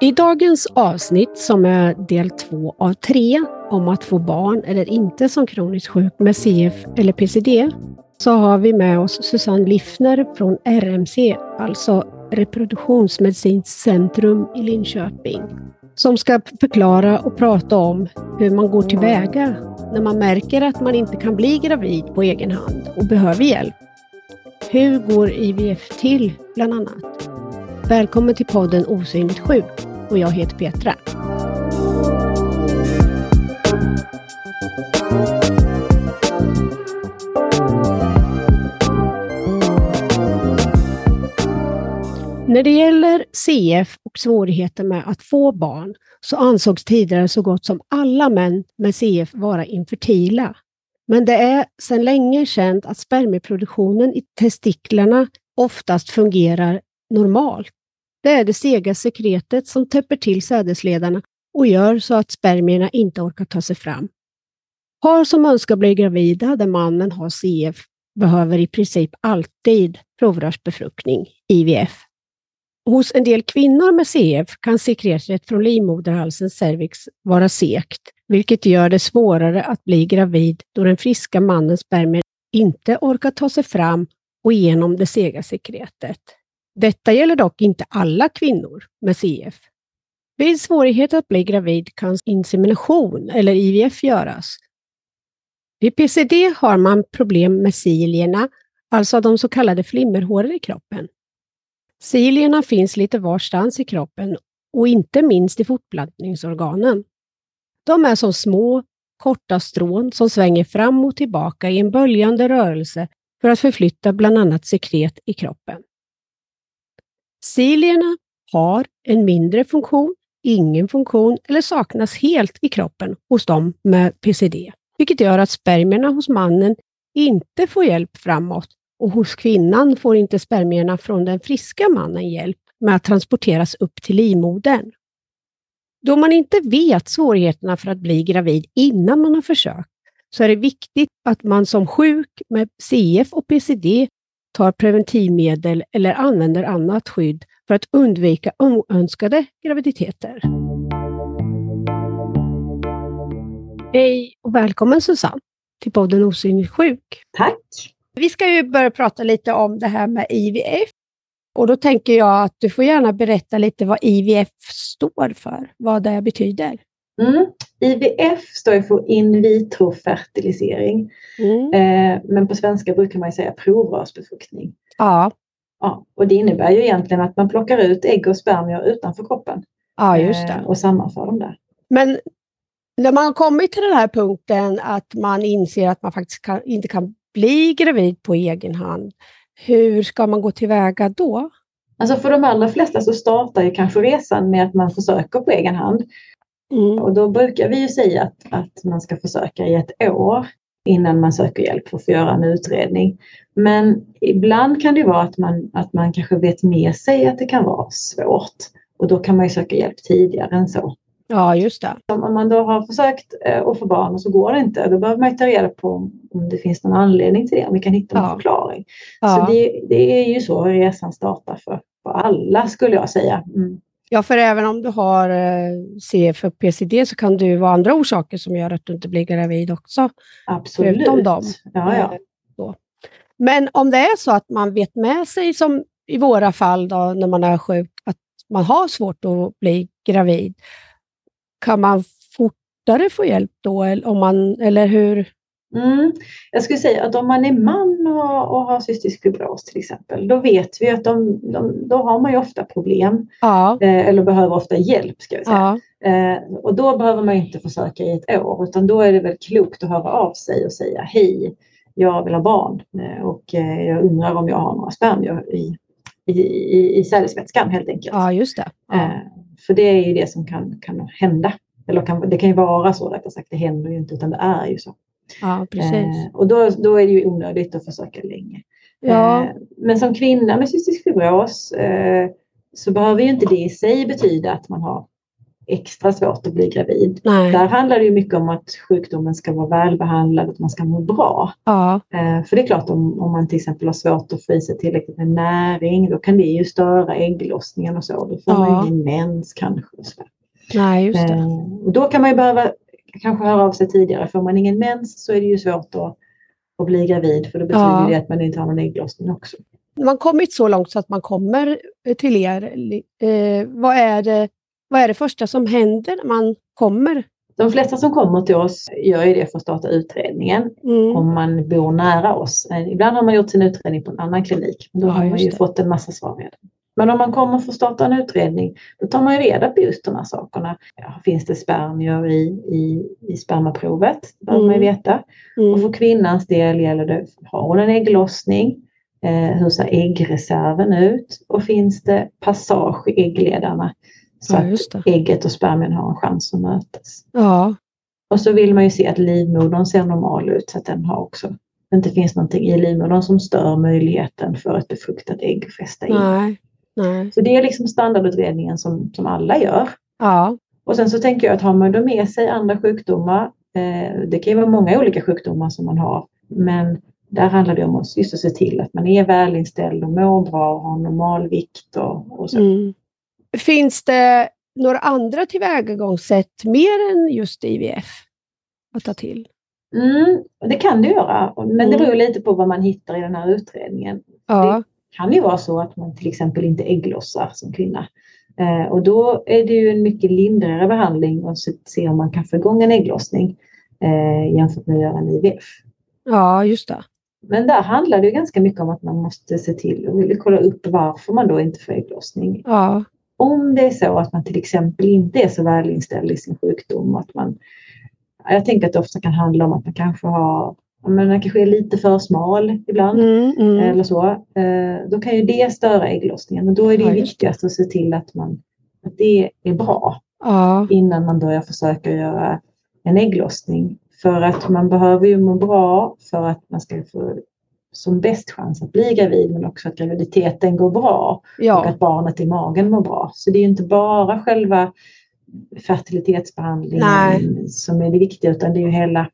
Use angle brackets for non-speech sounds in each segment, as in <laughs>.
I dagens avsnitt, som är del två av tre, om att få barn eller inte som kroniskt sjuk med CF eller PCD, så har vi med oss Susanne Liffner från RMC, alltså Reproduktionsmedicinskt centrum i Linköping, som ska förklara och prata om hur man går tillväga när man märker att man inte kan bli gravid på egen hand och behöver hjälp. Hur går IVF till, bland annat? Välkommen till podden Osynligt sjuk och jag heter Petra. När det gäller CF och svårigheter med att få barn så ansågs tidigare så gott som alla män med CF vara infertila. Men det är sedan länge känt att spermieproduktionen i testiklarna oftast fungerar normalt. Det är det sega sekretet som täpper till sädesledarna och gör så att spermierna inte orkar ta sig fram. Par som önskar bli gravida där mannen har CF behöver i princip alltid provrörsbefruktning, IVF. Hos en del kvinnor med CF kan sekretet från livmoderhalsen cervix vara sekt, vilket gör det svårare att bli gravid då den friska mannens spermier inte orkar ta sig fram och igenom det sega sekretet. Detta gäller dock inte alla kvinnor med CF. Vid svårighet att bli gravid kan insemination eller IVF göras. Vid PCD har man problem med cilierna, alltså de så kallade flimmerhåren i kroppen. Cilierna finns lite varstans i kroppen och inte minst i fortplantningsorganen. De är som små, korta strån som svänger fram och tillbaka i en böljande rörelse för att förflytta bland annat sekret i kroppen. Cilierna har en mindre funktion, ingen funktion eller saknas helt i kroppen hos dem med PCD, vilket gör att spermierna hos mannen inte får hjälp framåt och hos kvinnan får inte spermierna från den friska mannen hjälp med att transporteras upp till livmodern. Då man inte vet svårigheterna för att bli gravid innan man har försökt, så är det viktigt att man som sjuk med CF och PCD tar preventivmedel eller använder annat skydd för att undvika oönskade graviditeter. Hej och välkommen Susanne till podden Osynligt sjuk. Tack! Vi ska ju börja prata lite om det här med IVF. Och då tänker jag att du får gärna berätta lite vad IVF står för, vad det betyder. Mm. IVF står för in vitro-fertilisering. Mm. Eh, men på svenska brukar man säga provrörsbefruktning. Ja. ja. Och det innebär ju egentligen att man plockar ut ägg och spermier utanför kroppen. Ja, just det. Eh, och sammanför dem där. Men när man har kommit till den här punkten att man inser att man faktiskt kan, inte kan bli gravid på egen hand, hur ska man gå tillväga då? Alltså för de allra flesta så startar ju kanske resan med att man försöker på egen hand. Mm. Och då brukar vi ju säga att, att man ska försöka i ett år innan man söker hjälp för att få göra en utredning. Men ibland kan det vara att man, att man kanske vet med sig att det kan vara svårt och då kan man ju söka hjälp tidigare än så. Ja, just det. Om man då har försökt eh, att få barn och så går det inte, då behöver man ta reda på om det finns någon anledning till det, om vi kan hitta en ja. förklaring. Ja. Så det, det, är ju så resan startar för, för alla skulle jag säga. Mm. Ja, för även om du har eh, CF och PCD så kan det ju vara andra orsaker som gör att du inte blir gravid också. Absolut. Förutom dem. Ja, ja. Så. Eh, Men om det är så att man vet med sig, som i våra fall då, när man är sjuk, att man har svårt att bli gravid, kan man fortare få hjälp då? Om man, eller hur? Mm. Jag skulle säga att om man är man och, och har cystisk fibros till exempel, då vet vi att de, de, då har man ju ofta problem. Ja. Eh, eller behöver ofta hjälp ska vi säga. Ja. Eh, och då behöver man inte försöka i ett år utan då är det väl klokt att höra av sig och säga hej, jag vill ha barn eh, och eh, jag undrar om jag har några spermier i, i, i, i sädesvätskan helt enkelt. Ja, just det. Ja. Eh, för det är ju det som kan, kan hända. Eller kan, det kan ju vara så rättare sagt, det händer ju inte utan det är ju så. Ja, precis. Eh, och då, då är det ju onödigt att försöka länge. Ja. Eh, men som kvinna med cystisk fibros eh, så behöver ju inte det i sig betyda att man har extra svårt att bli gravid. Nej. Där handlar det ju mycket om att sjukdomen ska vara välbehandlad, att man ska må bra. Ja. För det är klart om, om man till exempel har svårt att få i sig tillräckligt med näring, då kan det ju störa ägglossningen och så. Då får ja. man ju ingen mens kanske. Och så. Nej, just det. Och då kan man ju behöva kanske höra av sig tidigare. Får man ingen mens så är det ju svårt att, att bli gravid för då betyder ja. det att man inte har någon ägglossning också. Man kommit så långt så att man kommer till er. Eh, vad, är det, vad är det första som händer när man kommer? De flesta som kommer till oss gör ju det för att starta utredningen mm. om man bor nära oss. Eh, ibland har man gjort sin utredning på en annan klinik. Då ja, har man ju det. fått en massa svar redan. Men om man kommer för att starta en utredning, då tar man ju reda på just de här sakerna. Ja, finns det spermier i, i, i spermaprovet? Det behöver mm. man ju mm. veta. Mm. Och för kvinnans del gäller det, har hon en ägglossning? Eh, hur ser äggreserven ut? Och finns det passage i äggledarna? Så ja, att ägget och spermien har en chans att mötas. Ja. Och så vill man ju se att livmodern ser normal ut så att den har också det inte finns någonting i livmodern som stör möjligheten för ett befruktat ägg att fästa in. Nej. Nej. Så det är liksom standardutredningen som, som alla gör. Ja. Och sen så tänker jag att har man då med sig andra sjukdomar, eh, det kan ju vara många olika sjukdomar som man har, men där handlar det om att just att se till att man är välinställd och mår bra och har normal vikt och, och så. Mm. Finns det några andra tillvägagångssätt mer än just IVF att ta till? Mm, det kan det göra, men mm. det beror lite på vad man hittar i den här utredningen. Ja kan ju vara så att man till exempel inte ägglossar som kvinna. Eh, och då är det ju en mycket lindrigare behandling att se om man kan få igång en ägglossning eh, jämfört med att göra en IVF. Ja, just det. Men där handlar det ganska mycket om att man måste se till och kolla upp varför man då inte får ägglossning. Ja. Om det är så att man till exempel inte är så välinställd i sin sjukdom. Att man, jag tänker att det ofta kan handla om att man kanske har men den kanske är lite för smal ibland. Mm, mm. Eller så. Eh, då kan ju det störa ägglossningen. Och då är det ja, viktigast att se till att, man, att det är bra ja. innan man börjar försöka göra en ägglossning. För att man behöver ju må bra för att man ska få som bäst chans att bli gravid men också att graviditeten går bra ja. och att barnet i magen mår bra. Så det är inte bara själva fertilitetsbehandlingen Nej. som är det viktiga utan det är ju hela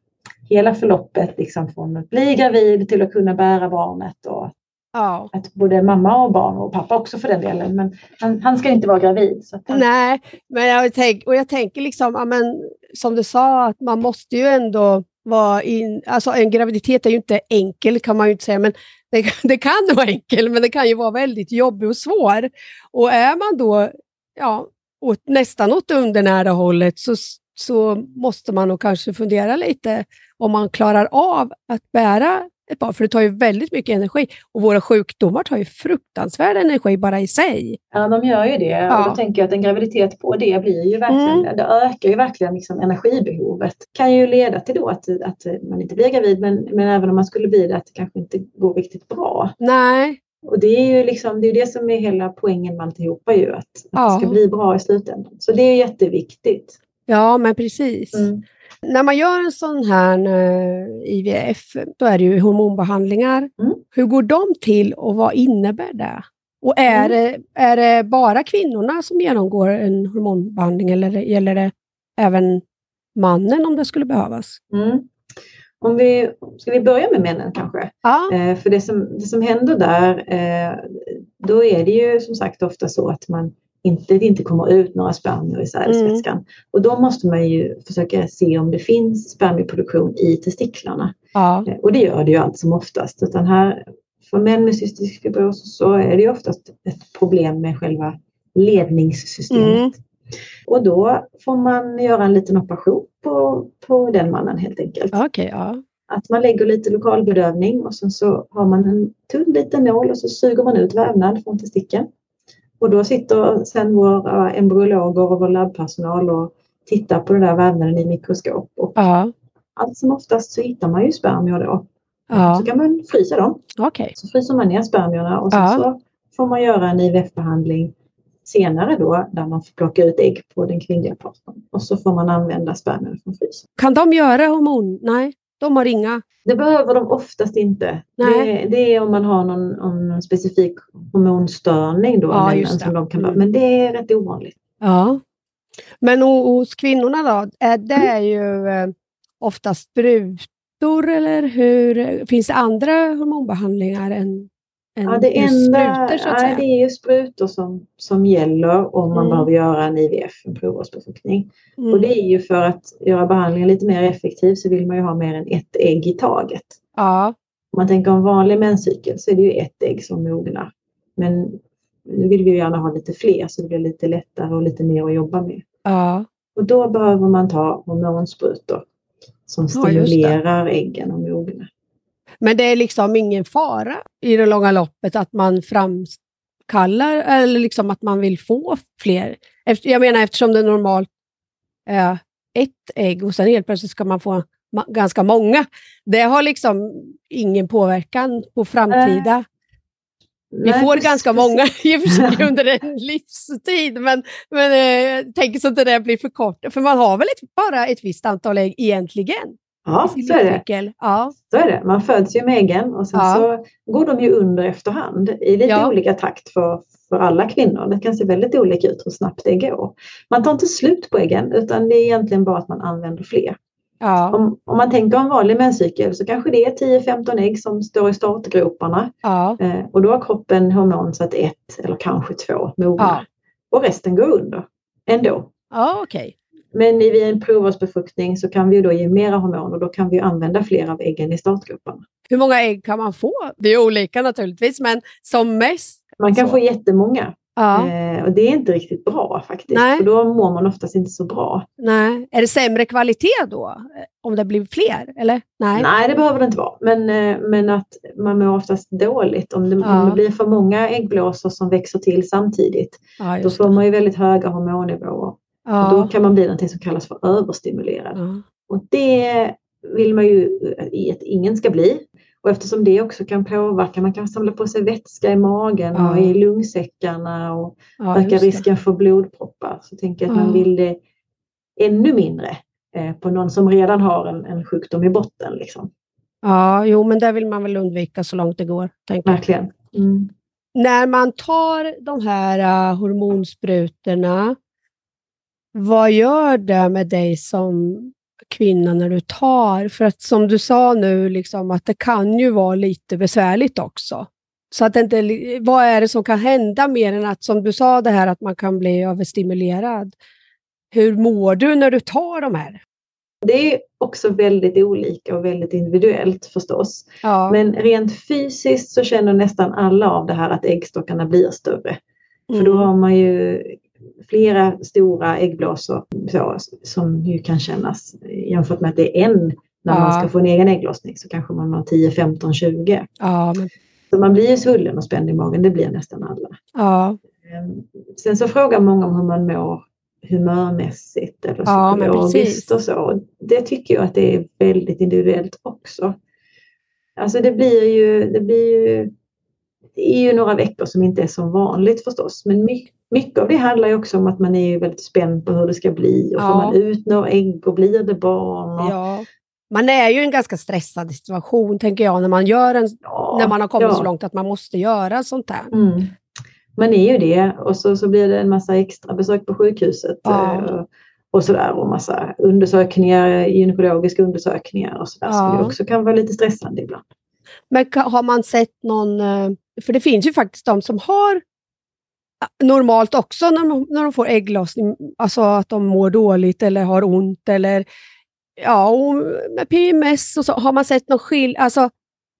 hela förloppet liksom från att bli gravid till att kunna bära barnet och ja. att både mamma och barn och pappa också för den delen. Men han, han ska inte vara gravid. Han... Nej, men jag, tänk, och jag tänker liksom, ja, men, som du sa, att man måste ju ändå vara in, alltså en graviditet är ju inte enkel kan man ju inte säga, men det, <laughs> det kan vara enkel, men det kan ju vara väldigt jobbig och svår. Och är man då ja, åt, nästan åt undernära hållet så, så måste man nog kanske fundera lite om man klarar av att bära ett barn, för det tar ju väldigt mycket energi. Och våra sjukdomar tar ju fruktansvärd energi bara i sig. Ja, de gör ju det. Ja. Och då tänker jag att en graviditet på det blir ju verkligen, mm. det ökar ju verkligen liksom energibehovet. Det kan ju leda till då att, att man inte blir gravid, men, men även om man skulle bli det, att det kanske inte går riktigt bra. Nej. Och det är ju liksom, det, är det som är hela poängen med alltihopa ju, att, att ja. det ska bli bra i slutändan. Så det är jätteviktigt. Ja, men precis. Mm. När man gör en sån här eh, IVF, då är det ju hormonbehandlingar. Mm. Hur går de till och vad innebär det? Och är, mm. det, är det bara kvinnorna som genomgår en hormonbehandling eller gäller det även mannen om det skulle behövas? Mm. Om vi, ska vi börja med männen kanske? Ja. Eh, för det som, det som händer där, eh, då är det ju som sagt ofta så att man inte, det inte kommer ut några spermier i sädesvätskan. Mm. Och då måste man ju försöka se om det finns spermieproduktion i testiklarna. Ja. Eh, och det gör det ju allt som oftast. Utan här, för män med cystisk fibros så är det ju oftast ett problem med själva ledningssystemet. Mm. Och då får man göra en liten operation på, på den mannen helt enkelt. Okay, ja. Att man lägger lite lokalbedövning och sen så har man en tunn liten nål och så suger man ut vävnad från testikeln. Och då sitter sen våra embryologer och vår labbpersonal och tittar på den där vävnaden i mikroskop. Och ja. Allt som oftast så hittar man ju spermier då. Ja. Så kan man frysa dem. Okay. Så fryser man ner spermierna och sen ja. så får man göra en IVF-behandling senare då där man får plocka ut ägg på den kvinnliga partnern. Och så får man använda spermierna från frysen. Kan de göra hormon? Nej, de har inga. Det behöver de oftast inte. Det, det, är om man har någon, någon specifik hormonstörning då, ja, men, som de kan, mm. men det är rätt ovanligt. Ja. Men hos kvinnorna då, är det är ju eh, oftast sprutor eller hur? Finns det andra hormonbehandlingar än, än ja, det enda, sprutor? Så att säga? det är ju sprutor som, som gäller om man mm. behöver göra en IVF, en provrörsbefruktning. Mm. Och det är ju för att göra behandlingen lite mer effektiv så vill man ju ha mer än ett ägg i taget. Ja. Om man tänker om vanlig menscykel så är det ju ett ägg som mognar. Men nu vill vi gärna ha lite fler så det blir lite lättare och lite mer att jobba med. Ja. Och då behöver man ta hormonsprutor som stimulerar ja, äggen mogna. Men det är liksom ingen fara i det långa loppet att man framkallar eller liksom att man vill få fler? Jag menar eftersom det normalt är ett ägg och sen helt plötsligt ska man få ganska många. Det har liksom ingen påverkan på framtida vi Nej, får ganska många <laughs> i och för sig under en livstid, men, men eh, tänk så att det där blir för kort. För man har väl ett, bara ett visst antal ägg egentligen? Ja, så är, det. Ja. så är det. Man föds ju med äggen och sen ja. så går de ju under efterhand i lite ja. olika takt för, för alla kvinnor. Det kan se väldigt olika ut hur snabbt det går. Man tar inte slut på äggen utan det är egentligen bara att man använder fler. Ja. Om, om, man tänker en vanlig menscykel så kanske det är 10-15 ägg som står i startgroparna. Ja. Eh, och då har kroppen hormon så att ett eller kanske två mognar. Ja. Och resten går under ändå. Ja, okay. Men vid en provrörsbefruktning så kan vi då ge mera hormon och då kan vi använda fler av äggen i startgroparna. Hur många ägg kan man få? Det är olika naturligtvis, men som mest? Man kan så. få jättemånga. Ja. Eh, och det är inte riktigt bra faktiskt, Nej. för då mår man oftast inte så bra. Nej. Är det sämre kvalitet då, eh, om det blir fler? Eller? Nej. Nej, det behöver det inte vara. Men, eh, men att man mår oftast dåligt. Om det, ja. om det blir för många äggblåsor som växer till samtidigt, ja, då får man ju väldigt höga hormonnivåer. Ja. Då kan man bli något som kallas för överstimulerad. Och det vill man ju att ingen ska bli. Och eftersom det också kan påverka, man kan samla på sig vätska i magen ja. och i lungsäckarna och ja, öka risken för blodproppar. Så tänker jag att ja. man vill det ännu mindre eh, på någon som redan har en, en sjukdom i botten. Liksom. Ja, jo men det vill man väl undvika så långt det går. Verkligen. Mm. När man tar de här uh, hormonsprutorna, vad gör det med dig som kvinna när du tar. För att som du sa nu, liksom, att det kan ju vara lite besvärligt också. Så att inte, vad är det som kan hända mer än att, som du sa, det här att man kan bli överstimulerad? Hur mår du när du tar de här? Det är också väldigt olika och väldigt individuellt förstås. Ja. Men rent fysiskt så känner nästan alla av det här att äggstockarna blir större. Mm. För då har man ju flera stora äggblåsor så, som ju kan kännas jämfört med att det är en när ja. man ska få en egen ägglossning så kanske man har 10, 15, 20. Ja, men... Så man blir ju svullen och spänd i magen, det blir nästan alla. Ja. Ehm, sen så frågar många om hur man mår humörmässigt eller psykologiskt ja, och så. Det tycker jag att det är väldigt individuellt också. Alltså det blir ju, det blir ju, det är ju några veckor som inte är som vanligt förstås, men mycket mycket av det handlar ju också om att man är väldigt spänd på hur det ska bli och ja. får man ut några ägg och blir det barn? Och... Ja. Man är ju i en ganska stressad situation tänker jag när man, gör en, ja, när man har kommit ja. så långt att man måste göra sånt här. Mm. Man är ju det och så, så blir det en massa extra besök på sjukhuset och, eh, och sådär och massa undersökningar, gynekologiska undersökningar och sådär som det också kan vara lite stressande ibland. Men har man sett någon, eh, för det finns ju faktiskt de som har normalt också när de, när de får ägglossning, alltså att de mår dåligt eller har ont eller ja, med PMS och så har man sett någon skill alltså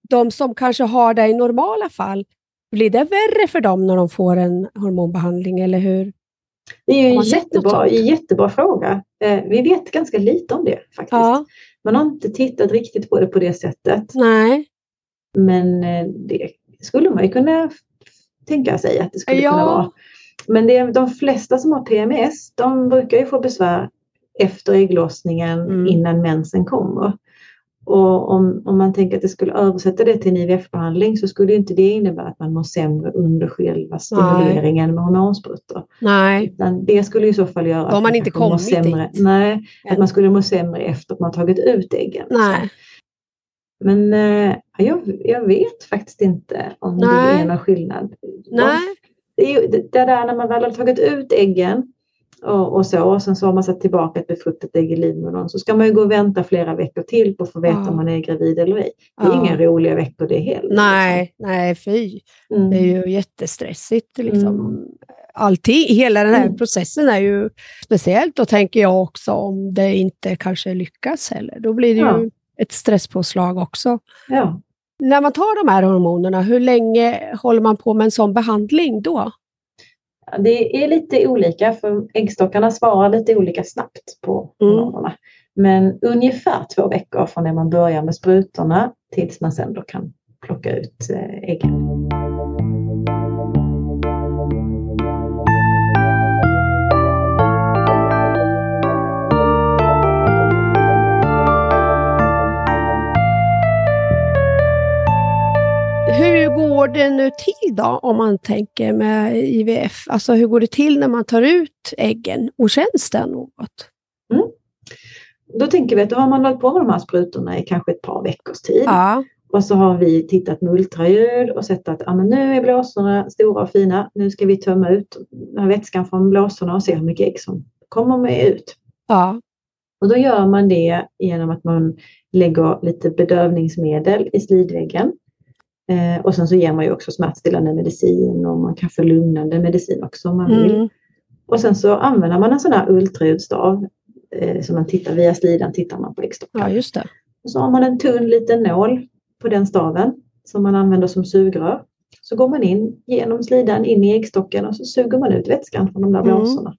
de som kanske har det i normala fall, blir det värre för dem när de får en hormonbehandling eller hur? Det är ju en jättebra, jättebra fråga. Eh, vi vet ganska lite om det faktiskt. Ja. Man har inte tittat riktigt på det på det sättet. Nej. Men eh, det skulle man ju kunna tänka sig att det skulle ja. kunna vara. Men det är de flesta som har PMS, de brukar ju få besvär efter ägglossningen mm. innan mensen kommer. Och om, om man tänker att det skulle översätta det till en IVF-behandling så skulle inte det innebära att man mår sämre under själva stimuleringen Nej. med hormonsprutor. Nej. Utan det skulle i så fall göra att man inte kommit sämre. Dit. Nej, att man skulle må sämre efter att man tagit ut äggen. Nej. Men eh, jag, jag vet faktiskt inte om Nej. det är någon skillnad. Nej. Det, är ju, det där när man väl har tagit ut äggen och, och så. Och sen så har man satt tillbaka ett befruktat ägg i livmodern. Så ska man ju gå och vänta flera veckor till på att få veta Ja. om man är gravid eller ej. Det är Ja. inga roliga veckor det heller. Nej, nej fy. liksom. Det är Mm. ju jättestressigt. Liksom. Mm. Allting, hela den här Mm. processen är ju speciellt. Då tänker jag också om det inte kanske lyckas heller. Då blir det Ja. ju ett stresspåslag också. Ja. När man tar de här hormonerna, hur länge håller man på med en sån behandling då? Det är lite olika för äggstockarna svarar lite olika snabbt på Mm. hormonerna. Men ungefär två veckor från när man börjar med sprutorna tills man sen då kan plocka ut eh, äggen. Går det nu till då om man tänker med IVF? Alltså hur går det till när man tar ut äggen och känns det något? Då tänker vi att då har man hållit på med de här sprutorna i kanske ett par veckors tid. Ja, Och så har vi tittat med ultraljud och sett att ja, men nu är blåsorna stora och fina. Nu ska vi tömma ut vätskan från blåsorna och se hur mycket ägg som kommer med ut. ja, Och då gör man det genom att man lägger lite bedövningsmedel i slidväggen. Eh, och sen så ger man ju också smärtstillande medicin och man kan få lugnande medicin också om man vill. mm, Och sen så använder man en sån här ultraljudsstav. Eh, så man tittar via slidan tittar man på äggstockar. ja just det. Och så har man en tunn liten nål på den staven som man använder som sugrör. Så går man in genom slidan in i äggstocken och så suger man ut vätskan från de där Mm. blåsorna.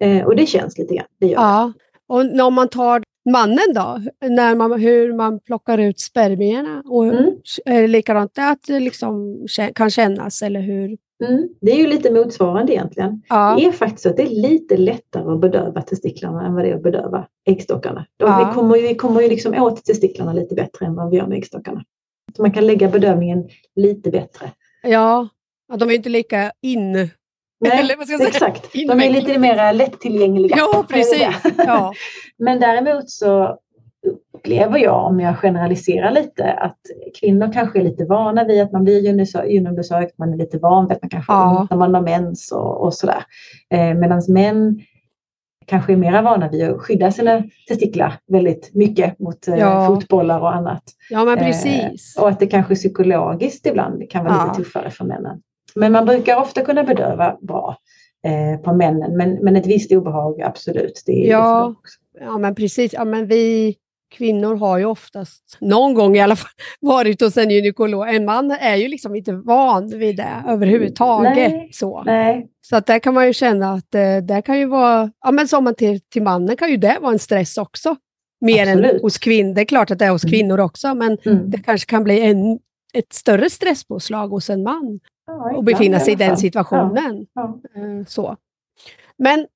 Eh, och det känns lite grann. Det gör det. Ja. Och när- om man tar mannen då, när man, hur man plockar ut spermierna, och Mm. är det likadant att det liksom kan kännas eller hur? Mm. Det är ju lite motsvarande egentligen. Ja, Det är faktiskt så att det är lite lättare att bedöva testiklarna än vad det är att bedöva äggstockarna. De, Ja. Vi kommer ju, vi kommer ju liksom åt testiklarna lite bättre än vad vi gör med äggstockarna. Så man kan lägga bedövningen lite bättre. ja. ja de är inte lika in. Nej, exakt. De är lite mer lättillgängliga. Det. precis. Ja. <laughs> Men däremot så upplever jag, om jag generaliserar lite, att kvinnor kanske är lite vana vid att man blir gynekolobesökt, man är lite van vid att man kanske Ja. när man har mens och, och sådär. Eh, Medan män kanske är mera vana vid att skydda sina testiklar väldigt mycket mot eh, Ja. fotbollar och annat. ja, men Eh, precis. och att det kanske psykologiskt ibland kan vara Ja. lite tuffare för männen. Men man brukar ofta kunna bedöva bra eh, på männen, men, men ett visst obehag absolut. Det Ja. det. Ja, men precis. Ja, men vi kvinnor har ju oftast, någon gång i alla fall, <laughs> varit hos en gynekolog. En man är ju liksom inte van vid det överhuvudtaget. Nej. Så. Nej, Så att där kan man ju känna att eh, det kan ju vara, ja men som man till, till mannen kan ju det vara en stress också. Mer än Absolut. hos kvinnor. Det är klart att det är hos Mm. kvinnor också, men mm. det kanske kan bli en, ett större stresspåslag hos en man ja, ibland befinna sig i den situationen. Ja, Eh, Så. Men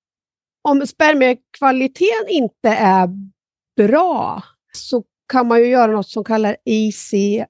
om spermiekvaliteten inte är bra så kan man ju göra något som kallas ICSI.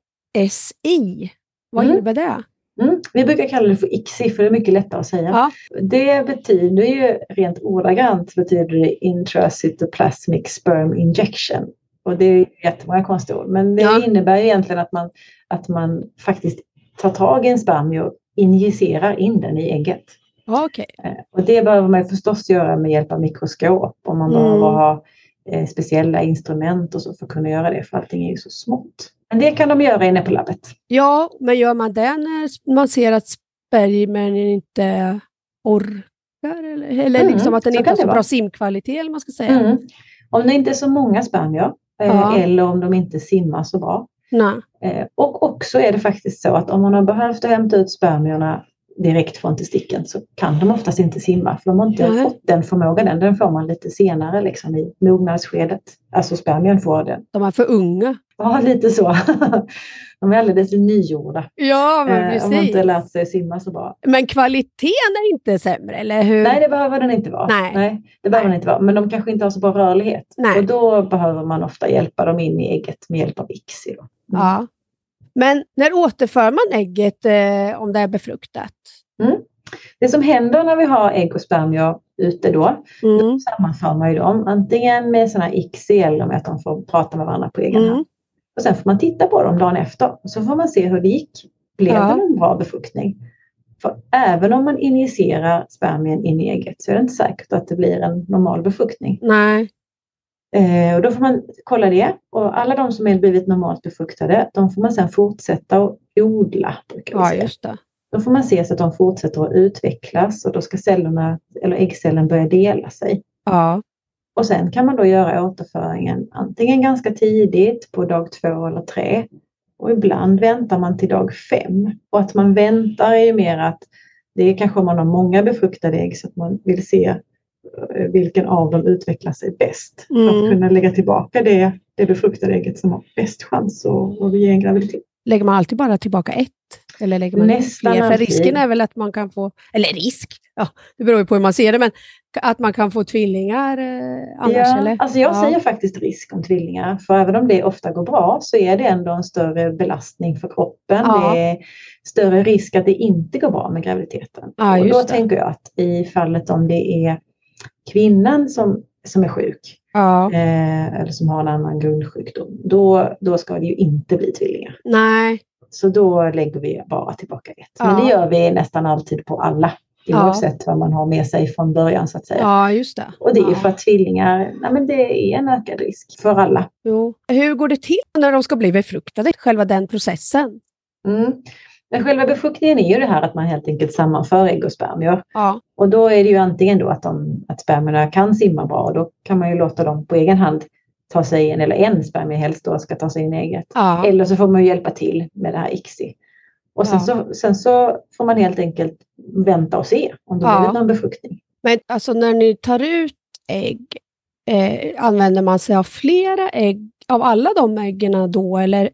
Vad Mm. innebär det? ja. Mm. Vi brukar kalla det för ICSI för det är mycket lättare att säga. Ja. Det betyder ju rent ordagrant betyder det intracytoplasmic sperm injection. Och det är jättemånga konstiga ord. Men det Ja. innebär egentligen att man, att man faktiskt tar tag i en spermie och injicerar in den i ägget. Ja, Okej. Eh, Och det behöver man förstås göra med hjälp av mikroskop och man Mm. behöver ha eh, speciella instrument och så för att kunna göra det för allting är ju så smått. Men det kan de göra inne på labbet. Ja, men gör man det när man ser att spermien inte orkar? Eller, eller Mm, liksom att den inte har så bra simkvalitet, eller man ska säga. Mm. Om det inte är så många spermier eh, Ja. eller om de inte simmar så bra. Nej. Eh, och också är det faktiskt så att om man har behövt att hämta ut spermierna direkt från testikeln så kan de oftast inte simma för de har inte Nej. fått den förmågan än. Den får man lite senare liksom i mognadsskedet. Alltså spermien får den. De är för unga. Ja, lite så. <laughs> De är alldeles nygjorda. Ja, men Eh, om man inte precis. lärt sig simma så bra. Men kvaliteten är inte sämre, eller hur? Nej, det behöver den inte vara. Nej. det behöver Nej. den inte vara. Men de kanske inte har så bra rörlighet. Nej. Och då behöver man ofta hjälpa dem in i ägget med hjälp av ICSI. Då. Mm. Ja. Men när återför man ägget eh, om det är befruktat? Det som händer när vi har ägg och spermier ute då, Mm. då sammanför man ju dem antingen med sådana ICSI eller med att de får prata med varandra på egen Mm. hand. Och sen får man titta på dem dagen efter och så får man se hur det gick. Blev Ja. det en bra befruktning? För även om man injicerar spermien in i ägget så är det inte säkert att det blir en normal befruktning. Nej. Eh, och då får man kolla det. Och alla de som är blivit normalt befruktade, de får man sedan fortsätta att odla. Ja, just det. Då får man se så att de fortsätter att utvecklas och då ska cellerna, eller äggcellen börja dela sig. Ja. Och sen kan man då göra återföringen antingen ganska tidigt på dag två eller tre. Och ibland väntar man till dag fem. Och att man väntar är ju mer att det är kanske om man har många befruktade ägg så att man vill se vilken av dem utvecklar sig bäst. Mm. För att kunna lägga tillbaka det, det befruktade ägget som har bäst chans att, att ge en graviditet. Lägger man alltid bara tillbaka ett? Eller lägger man Nästan fler? För risken är väl att man kan få, eller risk, ja, det beror ju på hur man ser det, men att man kan få tvillingar eh, annars? Ja, eller? Alltså jag ja. säger faktiskt risk om tvillingar, för även om det ofta går bra så är det ändå en större belastning för kroppen. Ja. Det är större risk att det inte går bra med graviditeten. Ja, och då det. tänker jag att i fallet om det är kvinnan som, som är sjuk, Ja. Eh, eller som har en annan grundsjukdom, då, då ska det ju inte bli tvillingar. Nej. Så då lägger vi bara tillbaka ett. Ja. Men det gör vi nästan alltid på alla. Oavsett ja. vad man har med sig från början så att säga. Ja, just det. Och det är ja. för att tvillingar, nej, men det är en ökad risk för alla. Jo. Hur går det till när de ska bli befruktade, själva den processen? Mm. Men själva befruktningen är ju det här att man helt enkelt sammanför ägg och spermier. Ja. Och då är det ju antingen då att, de, att spermierna kan simma bra och då kan man ju låta dem på egen hand ta sig in, eller en spermie helst då ska ta sig in i ägget. Ja. Eller så får man hjälpa till med det här ICSI. Och sen, ja. så, sen så får man helt enkelt vänta och se om det ja. blir någon befruktning. Men alltså när ni tar ut ägg, eh, använder man sig av flera ägg, av alla de äggen då eller?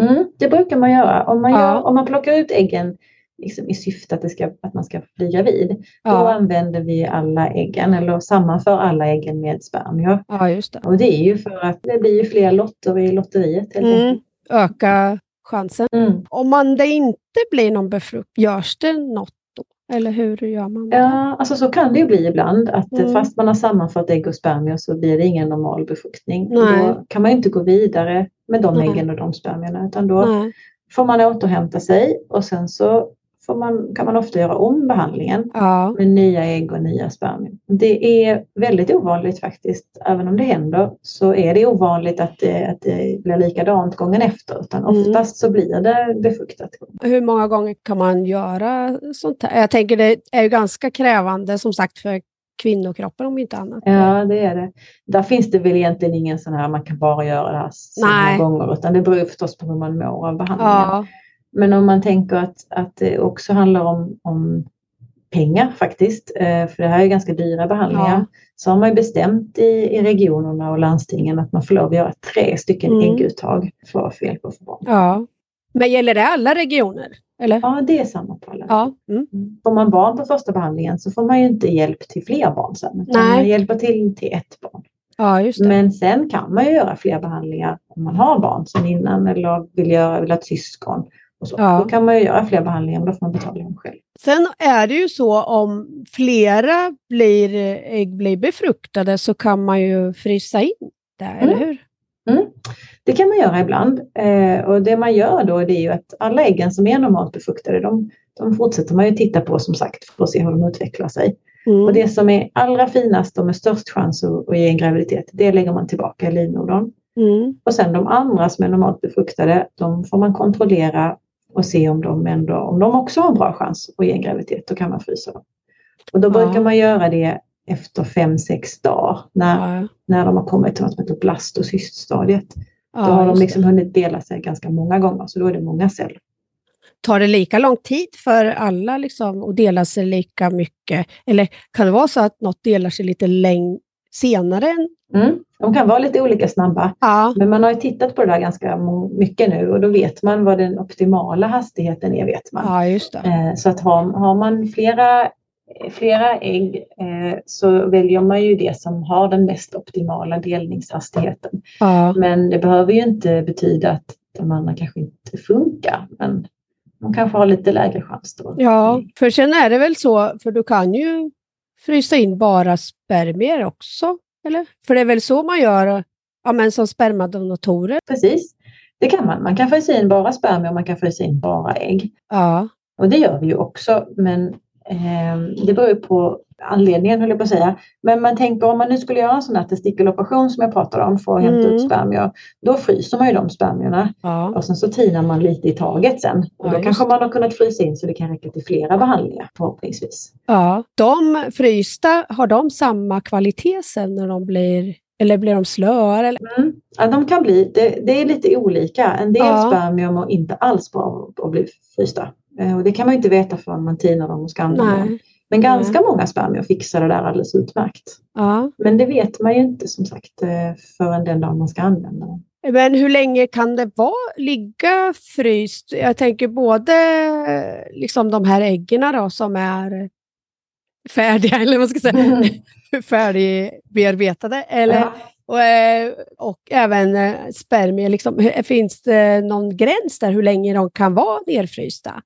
Mm, det brukar man göra. Om man, gör, om man plockar ut äggen liksom i syfte att, det ska, att man ska bli gravid, ja. då använder vi alla äggen eller sammanför alla äggen med spermier. Ja, just det. Och det är ju för att det blir ju fler lotter i lotteriet. Helt mm. Öka chansen. Mm. Om man det inte blir någon befruktning, görs det något då? Eller hur gör man? Det? Ja, alltså så kan det ju bli ibland att mm. fast man har sammanfört ägg och spermier så blir det ingen normal befruktning. Nej. Då kan man inte gå vidare med de Nej. äggen och de spermierna utan då Nej. får man återhämta sig och sen så får man, kan man ofta göra om behandlingen ja. med nya ägg och nya spermier. Det är väldigt ovanligt faktiskt. Även om det händer så är det ovanligt att det, att det blir likadant gången efter. Utan mm. oftast så blir det befruktat. Hur många gånger kan man göra sånt här? Jag tänker det är ju ganska krävande som sagt för kvinnokroppen om inte annat. Ja, det är det. Där finns det väl egentligen ingen sån här man kan bara göra det här så många gånger utan det beror förstås på hur man mår av behandlingen. Ja. Men om man tänker att, att det också handlar om, om pengar faktiskt, eh, för det här är ganska dyra behandlingar, ja. så har man ju bestämt i, i regionerna och landstingen att man får lov att göra tre stycken mm. ägguttag för att få hjälp att få barn. Ja. Men gäller det alla regioner? Eller? Ja, det är samma på alla. Ja. Mm. mm. Får man barn på första behandlingen så får man ju inte hjälp till fler barn sen. Nej. Man hjälper till till ett barn. Ja. Men sen kan man ju göra fler behandlingar om man har barn sen innan eller vill, göra, vill ha ett syskon. Och så. Ja. Då kan man ju göra fler behandlingar, men då får man betala dem själv. Sen är det ju så om flera blir, ägg blir befruktade så kan man ju frysa in det, mm. eller hur? Mm. Det kan man göra ibland. Eh, och det man gör då det är ju att alla äggen som är normalt befruktade, de, de fortsätter man ju titta på som sagt för att se hur de utvecklar sig. Mm. Och det som är allra finast och med störst chans att, att ge en graviditet, det lägger man tillbaka i livmodern. Mm. Och sen de andra som är normalt befruktade, de får man kontrollera och se om de, ändå, om de också har en bra chans att ge en graviditet. Då kan man frysa dem. Och då ja. brukar man göra det efter fem sex dagar när, ja. när de har kommit till något som heter blastocyststadiet. Ja, då har de liksom hunnit dela sig ganska många gånger, så då är det många celler. Tar det lika lång tid för alla liksom att dela sig lika mycket? Eller kan det vara så att något delar sig lite läng senare Mm. De kan vara lite olika snabba. Ja. Men man har ju tittat på det där ganska mycket nu och då vet man vad den optimala hastigheten är. Vet man. Ja, just det. Eh, så att har, har man flera, flera ägg eh, så väljer man ju det som har den mest optimala delningshastigheten. Ja. Men det behöver ju inte betyda att de andra kanske inte funkar. Men de kanske har lite lägre chans då. Ja, för sen är det väl så, för du kan ju frysa in bara spermier också eller? För det är väl så man gör ja, men som spermadonatorer? Precis, det kan man. Man kan frysa in bara spermier och man kan frysa in bara ägg. Ja. Och det gör vi ju också, men det beror på anledningen höll jag på att säga. Men man tänker om man nu skulle göra en sån här testikeloperation som jag pratade om för att hämta mm. ut spermier. Då fryser man ju de spermierna ja. och sen så tinar man lite i taget sen. Och ja, då kanske man har kunnat frysa in så det kan räcka till flera behandlingar förhoppningsvis. Ja, de frysta, har de samma kvalitet sen när de blir eller blir de slöare? Eller? Mm. Ja, de kan bli, det, det, är lite olika. En del ja. spermier mår inte alls bra av att bli frysta. Eh, och det kan man inte veta förrän man tinar dem och ska använda dem. Men ganska mm. många spermier fixar det där alldeles utmärkt. Ja. Men det vet man ju inte som sagt eh, förrän den dagen man ska använda dem. Men hur länge kan det vara, ligga fryst? Jag tänker både liksom de här äggen då, som är färdiga, <laughs> eller vad ska jag säga, mm. <laughs> färdigbearbetade. Eller, ja. och, eh, och även eh, spermier. Liksom, finns det någon gräns där hur länge de kan vara nerfrysta?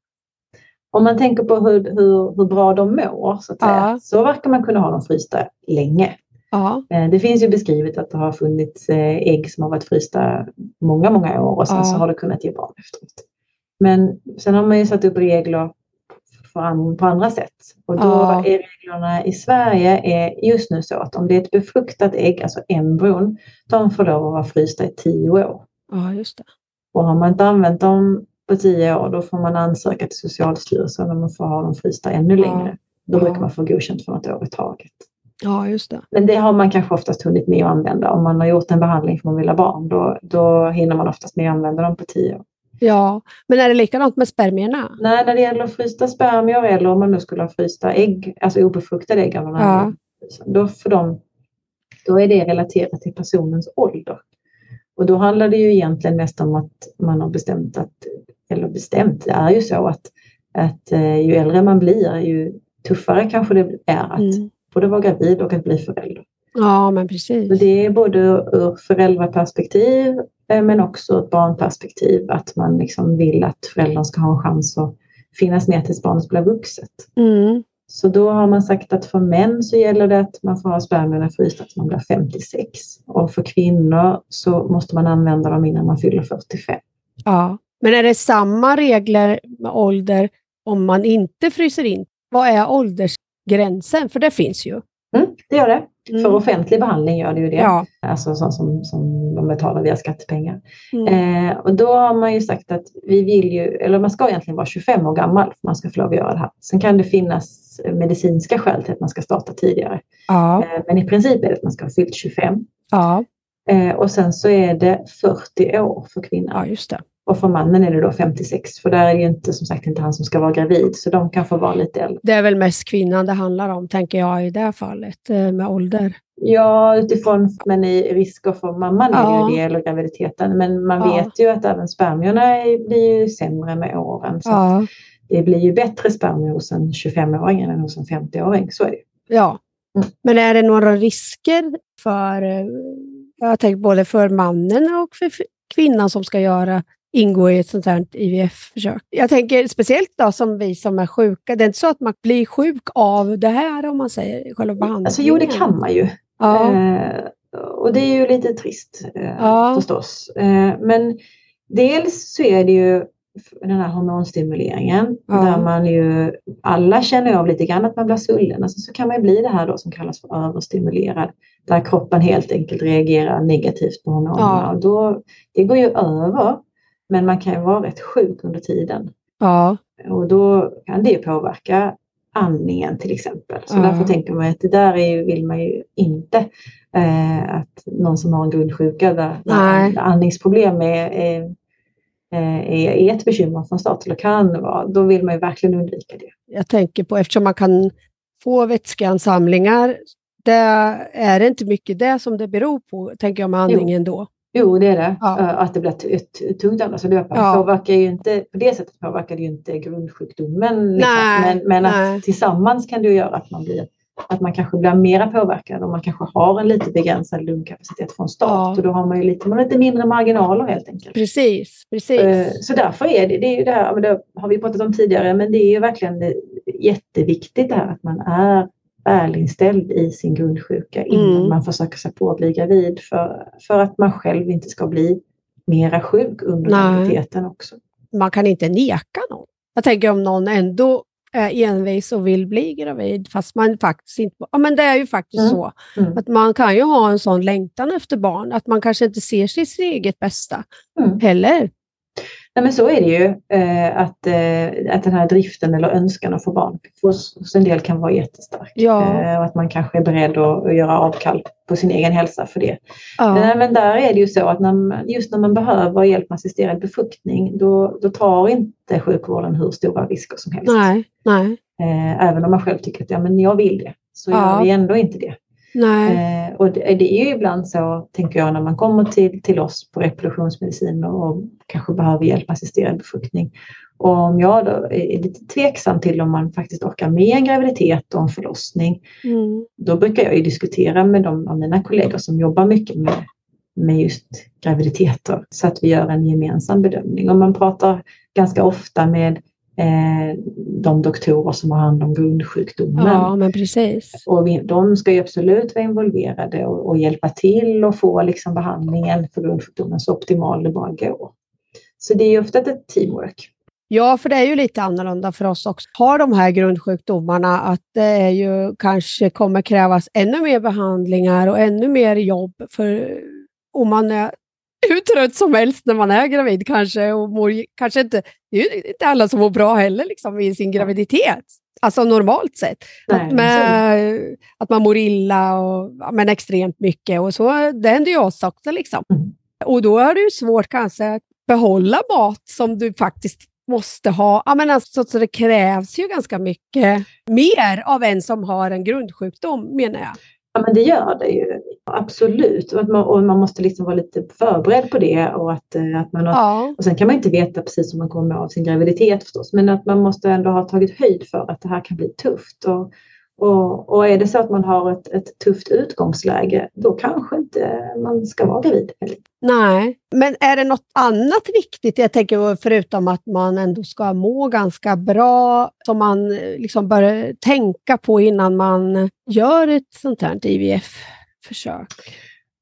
Om man tänker på hur, hur, hur bra de mår så, att säga, så verkar man kunna ha dem frysta länge. Ja. Eh, det finns ju beskrivet att det har funnits ägg som har varit frysta många, många år och sen ja. så har det kunnat ge barn efteråt. Men sen har man ju satt upp regler på andra sätt. Och då ja. är reglerna i Sverige är just nu så att om det är ett befruktat ägg, alltså embryon, de får lov att vara frysta i tio år. Ja, just det. Och har man inte använt dem på tio år, då får man ansöka till Socialstyrelsen om man får ha dem frysta ännu längre. Då ja. brukar man få godkänt för något år i taget. Ja, just det. Men det har man kanske oftast hunnit med att använda. Om man har gjort en behandling för man vill ha barn, då, då hinner man oftast med att använda dem på tio år. Ja, men är det likadant med spermierna? Nej, när det gäller frysta spermier eller om man nu skulle ha frysta ägg, alltså obefruktade ägg av någon ja. då, för dem, då är det relaterat till personens ålder. Och då handlar det ju egentligen mest om att man har bestämt att, eller bestämt, det är ju så att, att eh, ju äldre man blir, ju tuffare kanske det är att mm. både vara gravid och att bli förälder. Ja, men precis. Så det är både ur föräldraperspektiv Eh, men också ett barnperspektiv, att man liksom vill att föräldrarna ska ha en chans att finnas med tills barnet blir vuxet. Mm. Så då har man sagt att för män så gäller det att man får ha spermierna frysta tills man blir 56 och för kvinnor så måste man använda dem innan man fyller 45. Ja, men är det samma regler med ålder om man inte fryser in? Vad är åldersgränsen? För det finns ju. Mm, det gör det. Mm. För offentlig behandling gör det ju det. Ja. Alltså sånt som, som de betalar via skattepengar. Mm. Eh, och då har man ju sagt att vi vill ju, eller man ska egentligen vara 25 år gammal för man ska få lov att göra det här. Sen kan det finnas medicinska skäl till att man ska starta tidigare. Ja. Eh, men i princip är det att man ska ha fyllt 25. Ja. Eh, och sen så är det 40 år för kvinnan. Ja, just det. Och för mannen är det då 56, för där är det ju inte som sagt inte han som ska vara gravid, så de kan få vara lite äldre. Det är väl mest kvinnan det handlar om, tänker jag, i det fallet, eh, med ålder. Ja, utifrån, men i risker för mamman ja. är ju det, eller graviditeten. Men man ja. vet ju att även spermierna blir ju sämre med åren. Så ja. Det blir ju bättre spermier hos en 25-åring än hos en 50-åring, så är det Ja, mm. men är det några risker för, eh, jag tänker både för mannen och för kvinnan som ska göra ingå i ett sånt här IVF-försök. Jag tänker speciellt då som vi som är sjuka, det är inte så att man blir sjuk av det här om man säger själva behandlingen? Alltså, jo, det kan man ju. Ja. Eh, och det är ju lite trist eh, ja. förstås. Eh, men dels så är det ju den här hormonstimuleringen ja. där man ju alla känner av lite grann att man blir svullen. Alltså så kan man bli det här då som kallas för överstimulerad där kroppen helt enkelt reagerar negativt på hormonerna. Ja. Då, det går ju över men man kan ju vara rätt sjuk under tiden. Ja. Och då kan det påverka andningen till exempel. Så ja. därför tänker man att det där är, vill man ju inte eh, att någon som har en grundsjuka där, där andningsproblem är, är, är, ett bekymmer från start eller kan vara, då vill man ju verkligen undvika det. Jag tänker på eftersom man kan få vätskeansamlingar, det är det inte mycket det som det beror på, tänker jag med andningen jo. då. Jo, det är det. Ja. Att det blir ett tungt andas och löpa. Ja. Påverkar ju inte, på det sättet påverkar det ju inte grundsjukdomen. Liksom. Nej, men, men att tillsammans kan det göra att man, blir, att man kanske blir mera påverkad och man kanske har en lite begränsad lungkapacitet från start. Ja. Och då har man ju lite, man har lite mindre marginaler helt enkelt. Precis, precis. Eh, så därför är det, det är ju det här, det har vi pratat om tidigare, men det är ju verkligen jätteviktigt det här att man är välinställd i sin grundsjuka innan mm. man försöker sig på att bli gravid för, för att man själv inte ska bli mera sjuk under graviditeten också. Man kan inte neka någon. Jag tänker om någon ändå är envis och vill bli gravid, fast man faktiskt inte... Ja, men det är ju faktiskt mm. så mm. att man kan ju ha en sån längtan efter barn, att man kanske inte ser sitt eget bästa mm. heller. Nej, men så är det ju, eh, att, eh, att den här driften eller önskan att få barn hos en del kan vara jättestark. Ja. Eh, och att man kanske är beredd att, att göra avkall på sin egen hälsa för det. Ja. Men, men där är det ju så att när, just när man behöver hjälp med assisterad befruktning då, då tar inte sjukvården hur stora risker som helst. Nej, nej. Eh, även om man själv tycker att ja, men jag vill det så ja. gör vi ändå inte det. Eh, och det, det, är ju ibland så, tänker jag, när man kommer till, till oss på reproduktionsmedicin och, kanske behöver hjälp med assisterad befruktning. Och om jag då är lite tveksam till om man faktiskt orkar med en graviditet och en förlossning, mm. då brukar jag ju diskutera med de av mina kollegor som jobbar mycket med, med just graviditeter så att vi gör en gemensam bedömning. Och man pratar ganska ofta med eh, de doktorer som har hand om grundsjukdomen. Ja, men precis. Och vi, de ska ju absolut vara involverade och, och hjälpa till och få liksom behandlingen för grundsjukdomen så optimal det bara går. Så det är ju ofta ett teamwork. Ja, för det är ju lite annorlunda för oss också. Har de här grundsjukdomarna att det är ju kanske kommer krävas ännu mer behandlingar och ännu mer jobb för om man är hur trött som helst när man är gravid kanske. Och mår, kanske inte, det är ju inte alla som mår bra heller liksom, i sin graviditet. Alltså normalt sett. Nej, att, med, att, man mår illa och men extremt mycket. Och så, det händer ju oss också. Liksom. Mm. Och då är det ju svårt kanske att behålla mat som du faktiskt måste ha. Ja, men alltså, så det krävs ju ganska mycket mer av en som har en grundsjukdom menar jag. Ja men det gör det ju. Absolut. Och, man, och man måste liksom vara lite förberedd på det. Och, att, eh, att man har, ja. och sen kan man inte veta precis som man kommer av sin graviditet förstås. Men att man måste ändå ha tagit höjd för att det här kan bli tufft. Och, och, och är det så att man har ett, ett tufft utgångsläge, då kanske inte man ska vara gravid. Nej, men är det något annat viktigt, jag tänker förutom att man ändå ska må ganska bra, som man liksom bör tänka på innan man gör ett sånt här IVF-försök?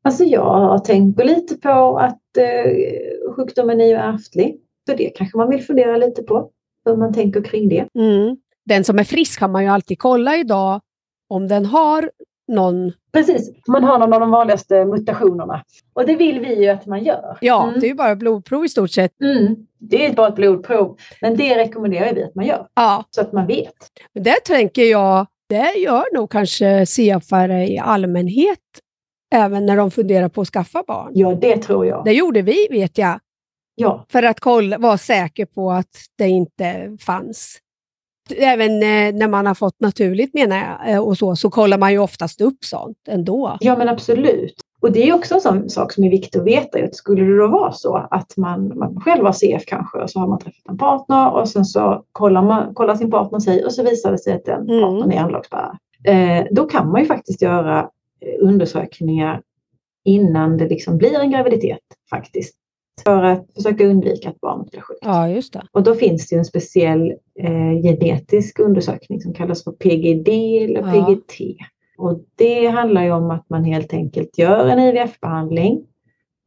Alltså jag tänker lite på att eh, sjukdomen är ju ärftlig, så det kanske man vill fundera lite på, hur man tänker kring det. Mm den som är frisk kan man ju alltid kolla idag om den har någon... Precis, man har någon av de vanligaste mutationerna. Och det vill vi ju att man gör. Ja, mm. det är ju bara blodprov i stort sett. Mm. Det är bara ett blodprov, men det rekommenderar vi att man gör. Ja. Så att man vet. Men det tänker jag, det gör nog kanske CFare i allmänhet även när de funderar på att skaffa barn. Ja, det tror jag. Det gjorde vi, vet jag. Ja. För att kolla, vara säker på att det inte fanns även eh, när man har fått naturligt menar jag, eh, och så, så kollar man ju oftast upp sånt ändå. Ja men absolut. Och det är också en sån sak som är viktig att veta. Att skulle det då vara så att man, man själv har CF kanske och så har man träffat en partner och sen så kollar, man, kollar sin partner sig och så visar det sig att den mm. partnern är anlagsbärare. Eh, då kan man ju faktiskt göra eh, undersökningar innan det liksom blir en graviditet faktiskt för att försöka undvika att barnet blir sjukt. Ja, just det. Och då finns det en speciell eh, genetisk undersökning som kallas för PGD eller ja. PGT. Och det handlar ju om att man helt enkelt gör en IVF-behandling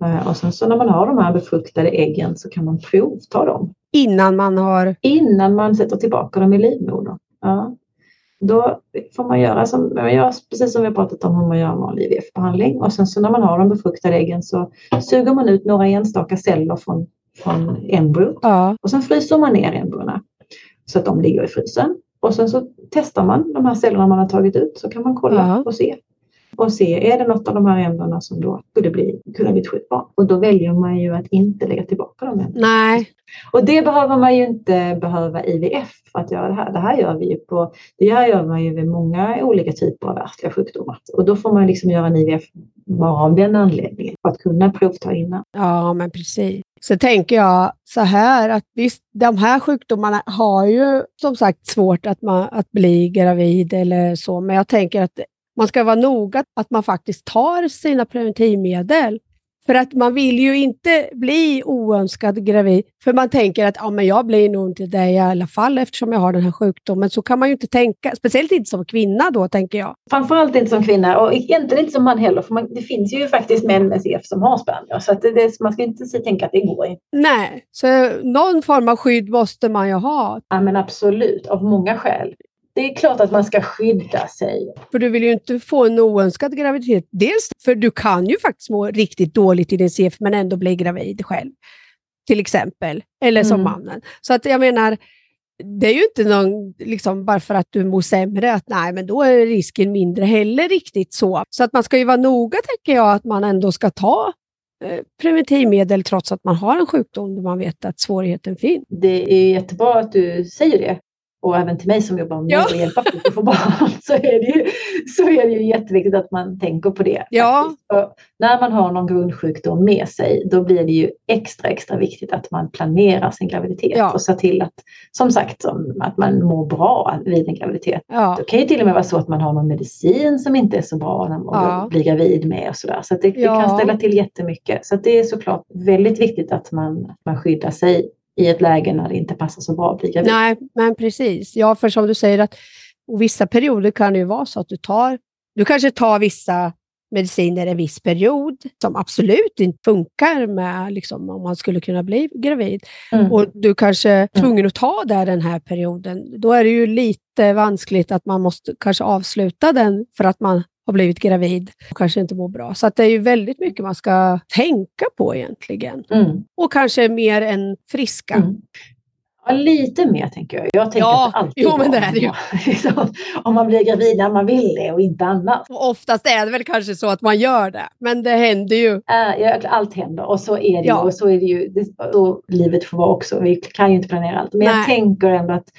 eh, och sen så när man har de här befruktade äggen så kan man provta dem. Innan man har? Innan man sätter tillbaka dem i livmodern. Ja. Då får man göra som, man gör precis som vi har pratat om hur man gör en vanlig IVF-behandling. Och sen så när man har de befruktade äggen så suger man ut några enstaka celler från, från embryot. Ja. Och sen fryser man ner embryona så att de ligger i frysen. Och sen så testar man de här cellerna man har tagit ut så kan man kolla ja. och se. Och se, är det något av de här embryona som då skulle bli, kunna bli ett sjukt barn? Och då väljer man ju att inte lägga tillbaka dem. Nej. Och det behöver man ju inte behöva IVF för att göra det här. Det här gör vi ju på, det här gör man ju vid många olika typer av ärftliga sjukdomar. Och då får man liksom göra en IVF bara av den anledningen, för att kunna provta innan. Ja, men precis. Så tänker jag så här att visst, de här sjukdomarna har ju som sagt svårt att, man, att bli gravid eller så, men jag tänker att man ska vara noga att man faktiskt tar sina preventivmedel För att man vill ju inte bli oönskad gravid, för man tänker att ja, men jag blir nog inte det i alla fall eftersom jag har den här sjukdomen. Så kan man ju inte tänka, speciellt inte som kvinna då tänker jag. Framförallt inte som kvinna och egentligen inte som man heller, för man, det finns ju faktiskt män med CF som har spermier. Så det, det, man ska inte tänka att det går inte. Nej, så någon form av skydd måste man ju ha. Ja men absolut, av många skäl det är klart att man ska skydda sig. För du vill ju inte få en oönskad graviditet. Dels för du kan ju faktiskt må riktigt dåligt i din CF men ändå bli gravid själv. Till exempel. Eller som mm. mannen. Så att jag menar, det är ju inte någon, liksom, bara för att du mår sämre, att nej, men då är risken mindre heller riktigt så. Så att man ska ju vara noga, tänker jag, att man ändå ska ta eh, preventivmedel trots att man har en sjukdom där man vet att svårigheten finns. Det är jättebra att du säger det och även till mig som jobbar med ja. att hjälpa folk att få barn <laughs> så är, det ju, så är det ju jätteviktigt att man tänker på det. Ja. när man har någon grundsjukdom med sig då blir det ju extra extra viktigt att man planerar sin graviditet ja. och ser till att som sagt att man mår bra vid en graviditet. Ja. Det kan ju till och med vara så att man har någon medicin som inte är så bra när man ja. blir gravid med och sådär. Så det, det kan ställa till jättemycket. Så det är såklart väldigt viktigt att man, man skyddar sig i ett läge när det inte passar så bra att bli gravid. Nej, men precis. Ja, för som du säger, att vissa perioder kan det ju vara så att du tar, du kanske tar vissa mediciner en viss period som absolut inte funkar med liksom, om man skulle kunna bli gravid. Mm. Och du kanske är mm. tvungen att ta det den här perioden. Då är det ju lite vanskligt att man måste kanske avsluta den för att man har blivit gravid och kanske inte mår bra. Så det är ju väldigt mycket man ska tänka på egentligen. Mm. Och kanske mer än friska. Mm. Ja, lite mer tänker jag. Jag tänker ja, att alltid jo, men det är ju. <laughs> Liksom, om man blir gravid när man vill det och inte annat. Och oftast är det väl kanske så att man gör det, men det händer ju. Äh, allt händer och så är det ja. ju. Och så är det ju. Det, så livet får vara också. Vi kan ju inte planera allt. Men Nej. jag tänker ändå att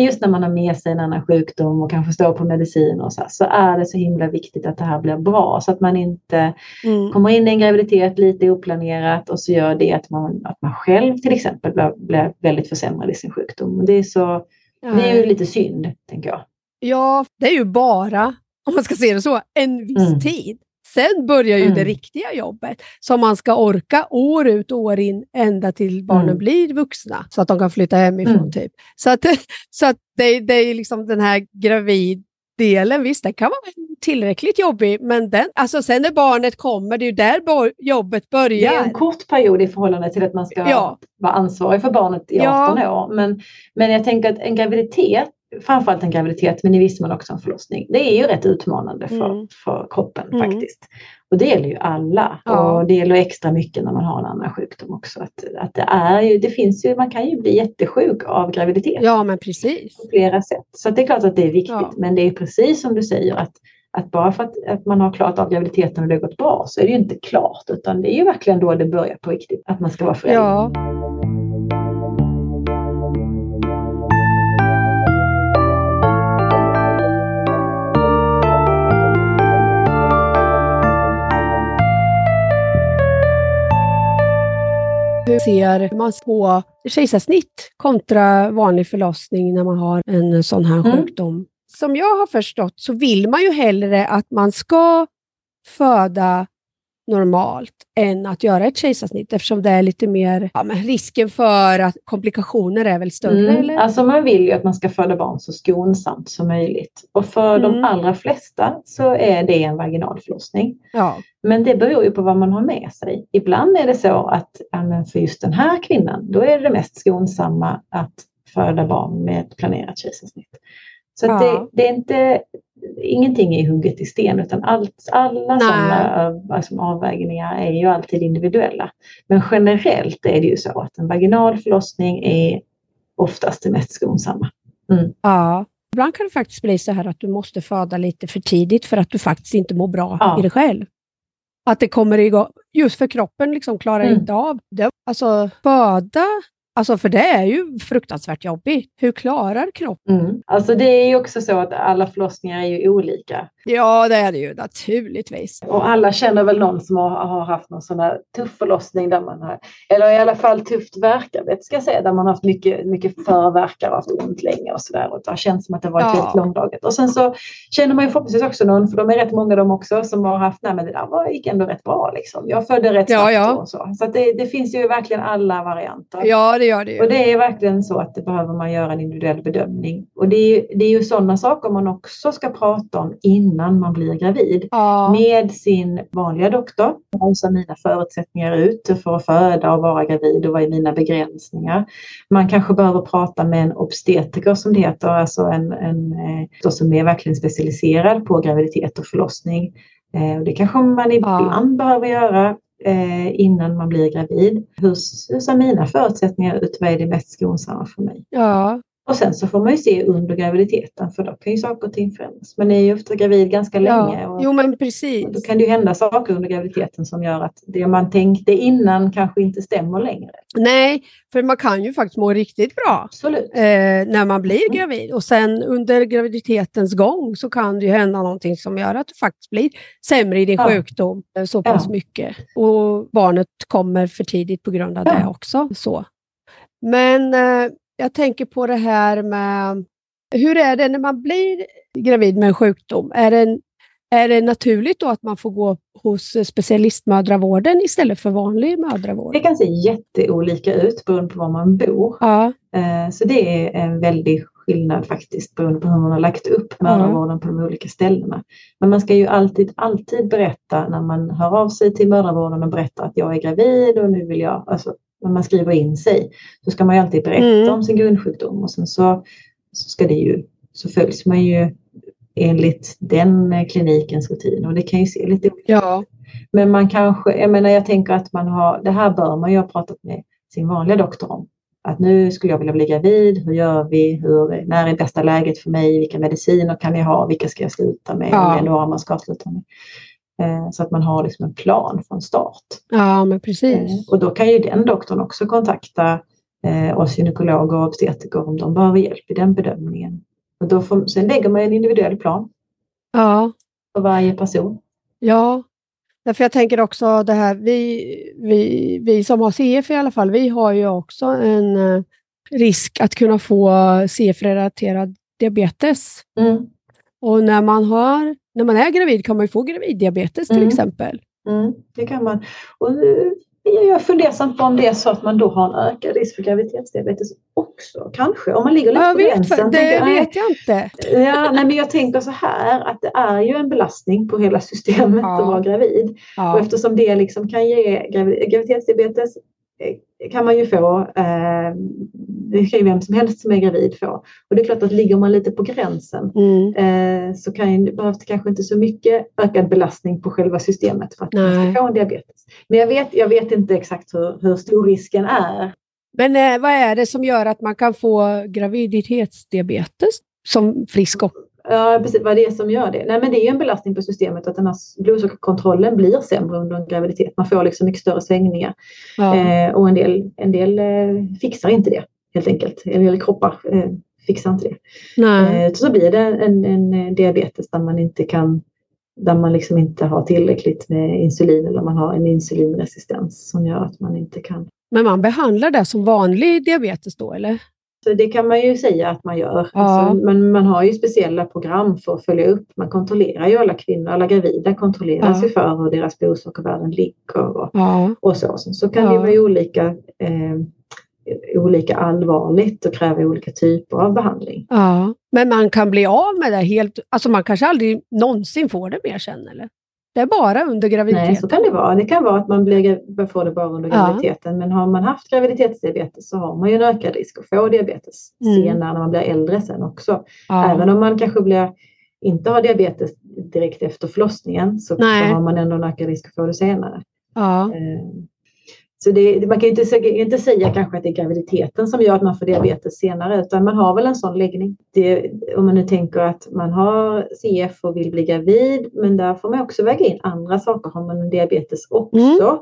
just när man har med sig en annan sjukdom och kanske står på medicin och så, så är det så himla viktigt att det här blir bra så att man inte mm. kommer in i en graviditet lite oplanerat och så gör det att man, att man själv till exempel blir, blir väldigt försämrad i sin sjukdom. Det är, så, det är ju lite synd, tänker jag. Ja, det är ju bara, om man ska se det så, en viss mm. tid. Sen börjar ju mm. det riktiga jobbet som man ska orka år ut och år in ända till barnen mm. blir vuxna så att de kan flytta hemifrån. Mm. Typ. Så, att, <laughs> så att det, det är liksom den här graviddelen, visst den kan vara tillräckligt jobbig men den, alltså sen när barnet kommer, det är ju där jobbet börjar. Det är en kort period i förhållande till att man ska ja. vara ansvarig för barnet i 18 ja. år. Men, men jag tänker att en graviditet framförallt en graviditet men i viss mån också en förlossning. Det är ju rätt utmanande för, mm. för kroppen mm. faktiskt. Och det gäller ju alla ja. och det gäller extra mycket när man har en annan sjukdom också. Att, att det, är ju, det finns ju, man kan ju bli jättesjuk av graviditet. Ja men precis. På flera sätt. Så det är klart att det är viktigt ja. men det är precis som du säger att att bara för att, att man har klarat av graviditeten och det har gått bra så är det ju inte klart utan det är ju verkligen då det börjar på riktigt, att man ska vara förälder. Ja. Hur ser man på kejsarsnitt kontra vanlig förlossning när man har en sån här mm. sjukdom? Som jag har förstått så vill man ju hellre att man ska föda normalt än att göra ett kejsarsnitt eftersom det är lite mer, ja, men risken för att komplikationer är väl större? Mm. Eller? Alltså man vill ju att man ska föda barn så skonsamt som möjligt och för mm. de allra flesta så är det en vaginalförlossning. Ja. Men det beror ju på vad man har med sig. Ibland är det så att ja, för just den här kvinnan då är det mest skonsamma att föda barn med ett planerat kejsarsnitt. Så ja. det, det, är inte, ingenting är hugget i sten utan allt, alla sådana liksom, avvägningar är ju alltid individuella. Men generellt är det ju så att en vaginal förlossning är oftast det mest skonsamma. Mm. Ja. Ibland kan det faktiskt bli så här att du måste föda lite för tidigt för att du faktiskt inte mår bra ja. i dig själv. Att det kommer igång, just för kroppen liksom klarar mm. inte av det. Alltså föda Alltså för det är ju fruktansvärt jobbigt. Hur klarar kroppen? Mm. Alltså det är ju också så att alla förlossningar är ju olika. Ja, det är det ju naturligtvis. Och alla känner väl någon som har, har haft någon sån här tuff förlossning där man har, eller i alla fall tufft värkarbete ska jag säga, där man har haft mycket, mycket förverkar och haft ont länge och sådär. Och det har känts som att det varit ja. väldigt långdraget. Och sen så känner man ju förhoppningsvis också någon, för de är rätt många de också, som har haft, nej men det där var, gick ändå rätt bra liksom. Jag födde rätt snabbt ja, ja. och så. Så det, det, finns ju verkligen alla varianter. Ja, det gör det ju. Och det är verkligen så att det behöver man göra en individuell bedömning. Och det är, det är ju sådana saker man också ska prata om innan man blir gravid. Ja. Med sin vanliga doktor. Hur ser mina förutsättningar ut för att föda och vara gravid och vad är mina begränsningar? Man kanske behöver prata med en obstetriker som det heter, alltså en, en eh, som är verkligen specialiserad på graviditet och förlossning. Eh, det kanske man ibland ja. behöver göra Eh, innan man blir gravid. Hur, hur ser mina förutsättningar ut? Vad är det mest skonsamma för mig? Ja. Och sen så får man ju se under graviditeten för då kan ju saker och ting förändras. Man är ju ofta gravid ganska länge. Och, jo men precis. då kan det ju hända saker under graviditeten som gör att det man tänkte innan kanske inte stämmer längre. Nej, för man kan ju faktiskt må riktigt bra Absolut. Eh, när man blir mm. gravid. Och sen under graviditetens gång så kan det ju hända någonting som gör att du faktiskt blir sämre i din ja. sjukdom eh, så pass ja. mycket. Och barnet kommer för tidigt på grund av ja. det också. Så. Men eh, jag tänker på det här med hur är det när man blir gravid med en sjukdom? Är det, är det naturligt då att man får gå hos specialistmödravården istället för vanlig mödravård? Det kan se jätteolika ut beroende på var man bor. Ja. Eh, så det är en väldig skillnad faktiskt beroende på hur man har lagt upp mödravården på de olika ställena. Men man ska ju alltid, alltid berätta när man hör av sig till mödravården och berättar att jag är gravid och nu vill jag, alltså när man skriver in sig så ska man ju alltid berätta mm. om sin grundsjukdom och sen så, så ska det ju, så följs man ju enligt den klinikens rutin och det kan ju se lite olika ja. Men man kanske, jag menar jag tänker att man har, det här bör man ju ha pratat med sin vanliga doktor om. Att nu skulle jag vilja bli gravid, hur gör vi, hur, när är bästa läget för mig, vilka mediciner kan jag ha, vilka ska jag sluta med, ja. eller några man ska sluta med. Eh, så att man har liksom en plan från start. Ja, men precis. Eh, och då kan ju den doktorn också kontakta eh, oss gynekologer och obstetriker om de behöver hjälp i den bedömningen. Och då får, sen lägger man en individuell plan. Ja. För varje person. Ja, därför jag tänker också det här, vi, vi, vi som har CF i alla fall, vi har ju också en risk att kunna få CF-relaterad diabetes. Mm. Och när man, har, när man är gravid kan man ju få graviddiabetes till mm. exempel. Mm, det kan man. Och jag är fundersam på om det är så att man då har en ökad risk för graviditetsdiabetes också. Kanske, om man ligger lite jag på gränsen. Det tänker, vet jag inte. Ja, nej, men jag tänker så här att det är ju en belastning på hela systemet ja. att vara gravid. Ja. Och eftersom det liksom kan ge graviditetsdiabetes kan man ju få. Eh, det kan ju vem som helst som är gravid få. Och det är klart att ligger man lite på gränsen mm. eh, så kan, behövs det kanske inte så mycket ökad belastning på själva systemet för att Nej. man ska få en diabetes. Men jag vet, jag vet inte exakt hur, hur stor risken är. Men eh, vad är det som gör att man kan få graviditetsdiabetes som frisk Ja, precis. Vad det är som gör det? Nej, men det är ju en belastning på systemet att den här blodsockerkontrollen blir sämre under en graviditet. Man får liksom mycket större svängningar. Ja. Eh, och en del, en del eh, fixar inte det helt enkelt. En del kroppar eh, fixar inte det. Nej. Eh, så blir det en, en diabetes där man inte kan där man liksom inte har tillräckligt med insulin eller man har en insulinresistens som gör att man inte kan. Men man behandlar det som vanlig diabetes då eller? Så det kan man ju säga att man gör. Ja. Alltså, men man har ju speciella program för att följa upp. Man kontrollerar ju alla kvinnor, alla gravida kontrolleras ja. ju för hur deras blodsockervärden ligger och, ja. och så. Så kan det vara olika, eh, olika allvarligt och kräva olika typer av behandling. Ja, men man kan bli av med det helt, alltså man kanske aldrig någonsin får det mer sen eller? Det är bara under graviditeten? Nej, så kan det vara. Det kan vara att man blir, får det bara under graviditeten. Ja. Men har man haft graviditetsdiabetes så har man ju en ökad risk att få diabetes mm. senare när man blir äldre sen också. Ja. Även om man kanske blir, inte har diabetes direkt efter förlossningen så, så, har man ändå en ökad risk att få det senare. Ja. Eh, så det, man kan inte, inte säga kanske att det är graviditeten som gör att man får diabetes senare utan man har väl en sån läggning. Det, om man nu tänker att man har CF och vill bli gravid men där får man också väga in andra saker. Har man diabetes också mm.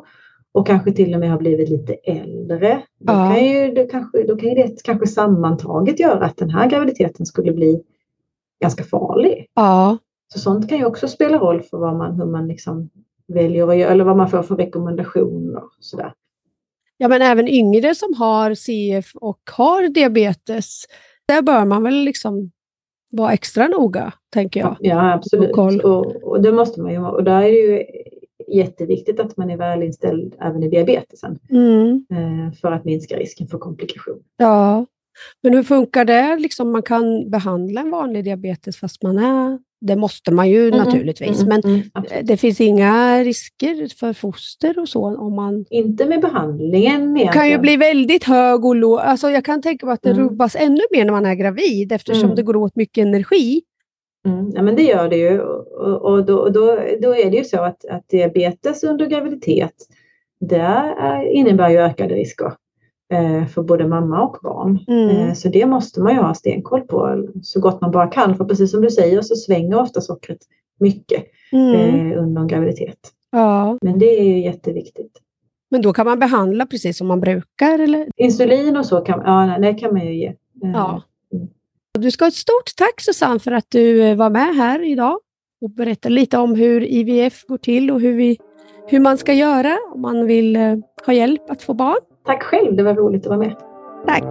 och kanske till och med har blivit lite äldre. Då, ja. kan, ju, då, kanske, då kan ju det kanske sammantaget göra att den här graviditeten skulle bli ganska farlig. Ja. Så sånt kan ju också spela roll för vad man, hur man liksom väljer att göra eller vad man får för rekommendationer. Sådär. Ja, men även yngre som har CF och har diabetes, där bör man väl liksom vara extra noga, tänker jag. Ja, absolut. Och, och, det måste man ju Och där är det ju jätteviktigt att man är välinställd även i diabetesen. Mm. Eh, för att minska risken för komplikation. Ja, men hur funkar det? Liksom man kan behandla en vanlig diabetes fast man är det måste man ju mm, naturligtvis, mm, men mm, det finns inga risker för foster och så om man... Inte med behandlingen Det kan ju bli väldigt hög och låg. Alltså jag kan tänka mig att det mm. rubbas ännu mer när man är gravid eftersom mm. det går åt mycket energi. Mm, ja men det gör det ju och, och då, då, då är det ju så att, att diabetes under graviditet det innebär ju ökade risker. Eh, för både mamma och barn. Mm. Eh, så det måste man ju ha stenkoll på så gott man bara kan. För precis som du säger så svänger ofta sockret mycket mm. Eh, under en graviditet. Ja. Men det är ju jätteviktigt. Men då kan man behandla precis som man brukar? Eller? Insulin och så kan, ja, det kan man ju ge. Ja. Mm. Du ska ha ett stort tack Susanne för att du var med här idag och berättade lite om hur IVF går till och hur, vi, hur man ska göra om man vill ha hjälp att få barn. Tack själv, det var roligt att vara med. Tack.